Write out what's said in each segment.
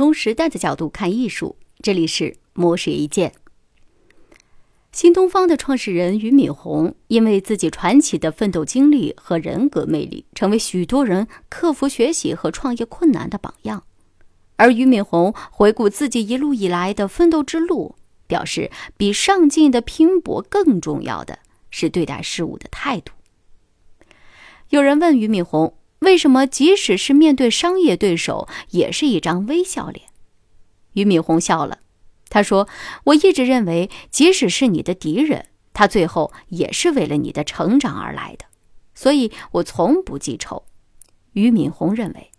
从时代的角度看艺术，这里是魔石一见。新东方的创始人俞敏洪，因为自己传奇的奋斗经历和人格魅力，成为许多人克服学习和创业困难的榜样。而俞敏洪回顾自己一路以来的奋斗之路，表示比上进的拼搏更重要的是对待事物的态度。有人问俞敏洪。为什么即使是面对商业对手，也是一张微笑脸？俞敏洪笑了，他说：“我一直认为，即使是你的敌人，他最后也是为了你的成长而来的，所以我从不记仇。”俞敏洪认为，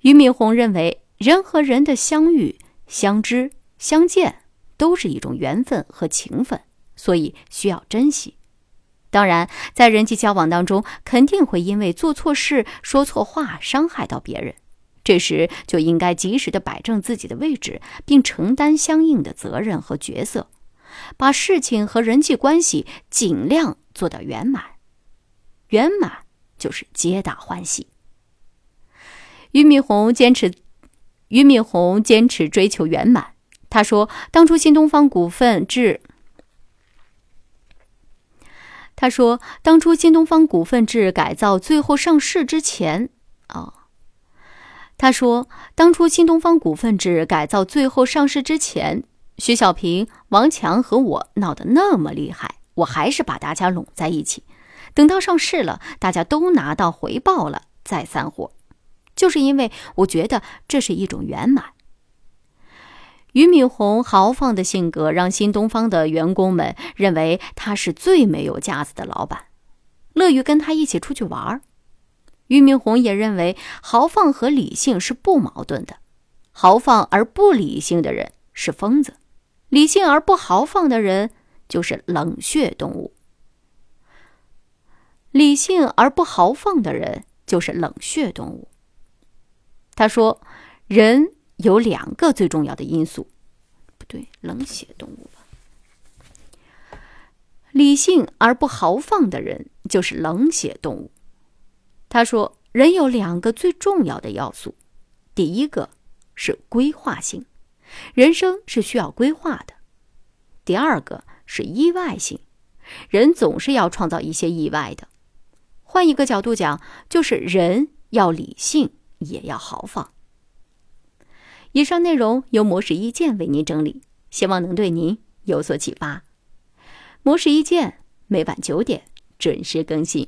俞敏洪认为，人和人的相遇、相知、相见，都是一种缘分和情分，所以需要珍惜。当然，在人际交往当中，肯定会因为做错事、说错话伤害到别人，这时就应该及时的摆正自己的位置，并承担相应的责任和角色，把事情和人际关系尽量做到圆满。圆满就是皆大欢喜。俞敏洪坚持，俞敏洪坚持追求圆满。他说：“当初新东方股份制。”他说：“当初新东方股份制改造最后上市之前，啊，他说当初新东方股份制改造最后上市之前，徐小平、王强和我闹得那么厉害，我还是把大家拢在一起，等到上市了，大家都拿到回报了再散伙，就是因为我觉得这是一种圆满。”俞敏洪豪放的性格让新东方的员工们认为他是最没有架子的老板，乐于跟他一起出去玩。俞敏洪也认为豪放和理性是不矛盾的，豪放而不理性的人是疯子，理性而不豪放的人就是冷血动物。理性而不豪放的人就是冷血动物。他说，人。有两个最重要的因素，不对，冷血动物吧？理性而不豪放的人就是冷血动物。他说，人有两个最重要的要素，第一个是规划性，人生是需要规划的；第二个是意外性，人总是要创造一些意外的。换一个角度讲，就是人要理性，也要豪放。以上内容由模式意见为您整理，希望能对您有所启发。模式意见每晚九点准时更新。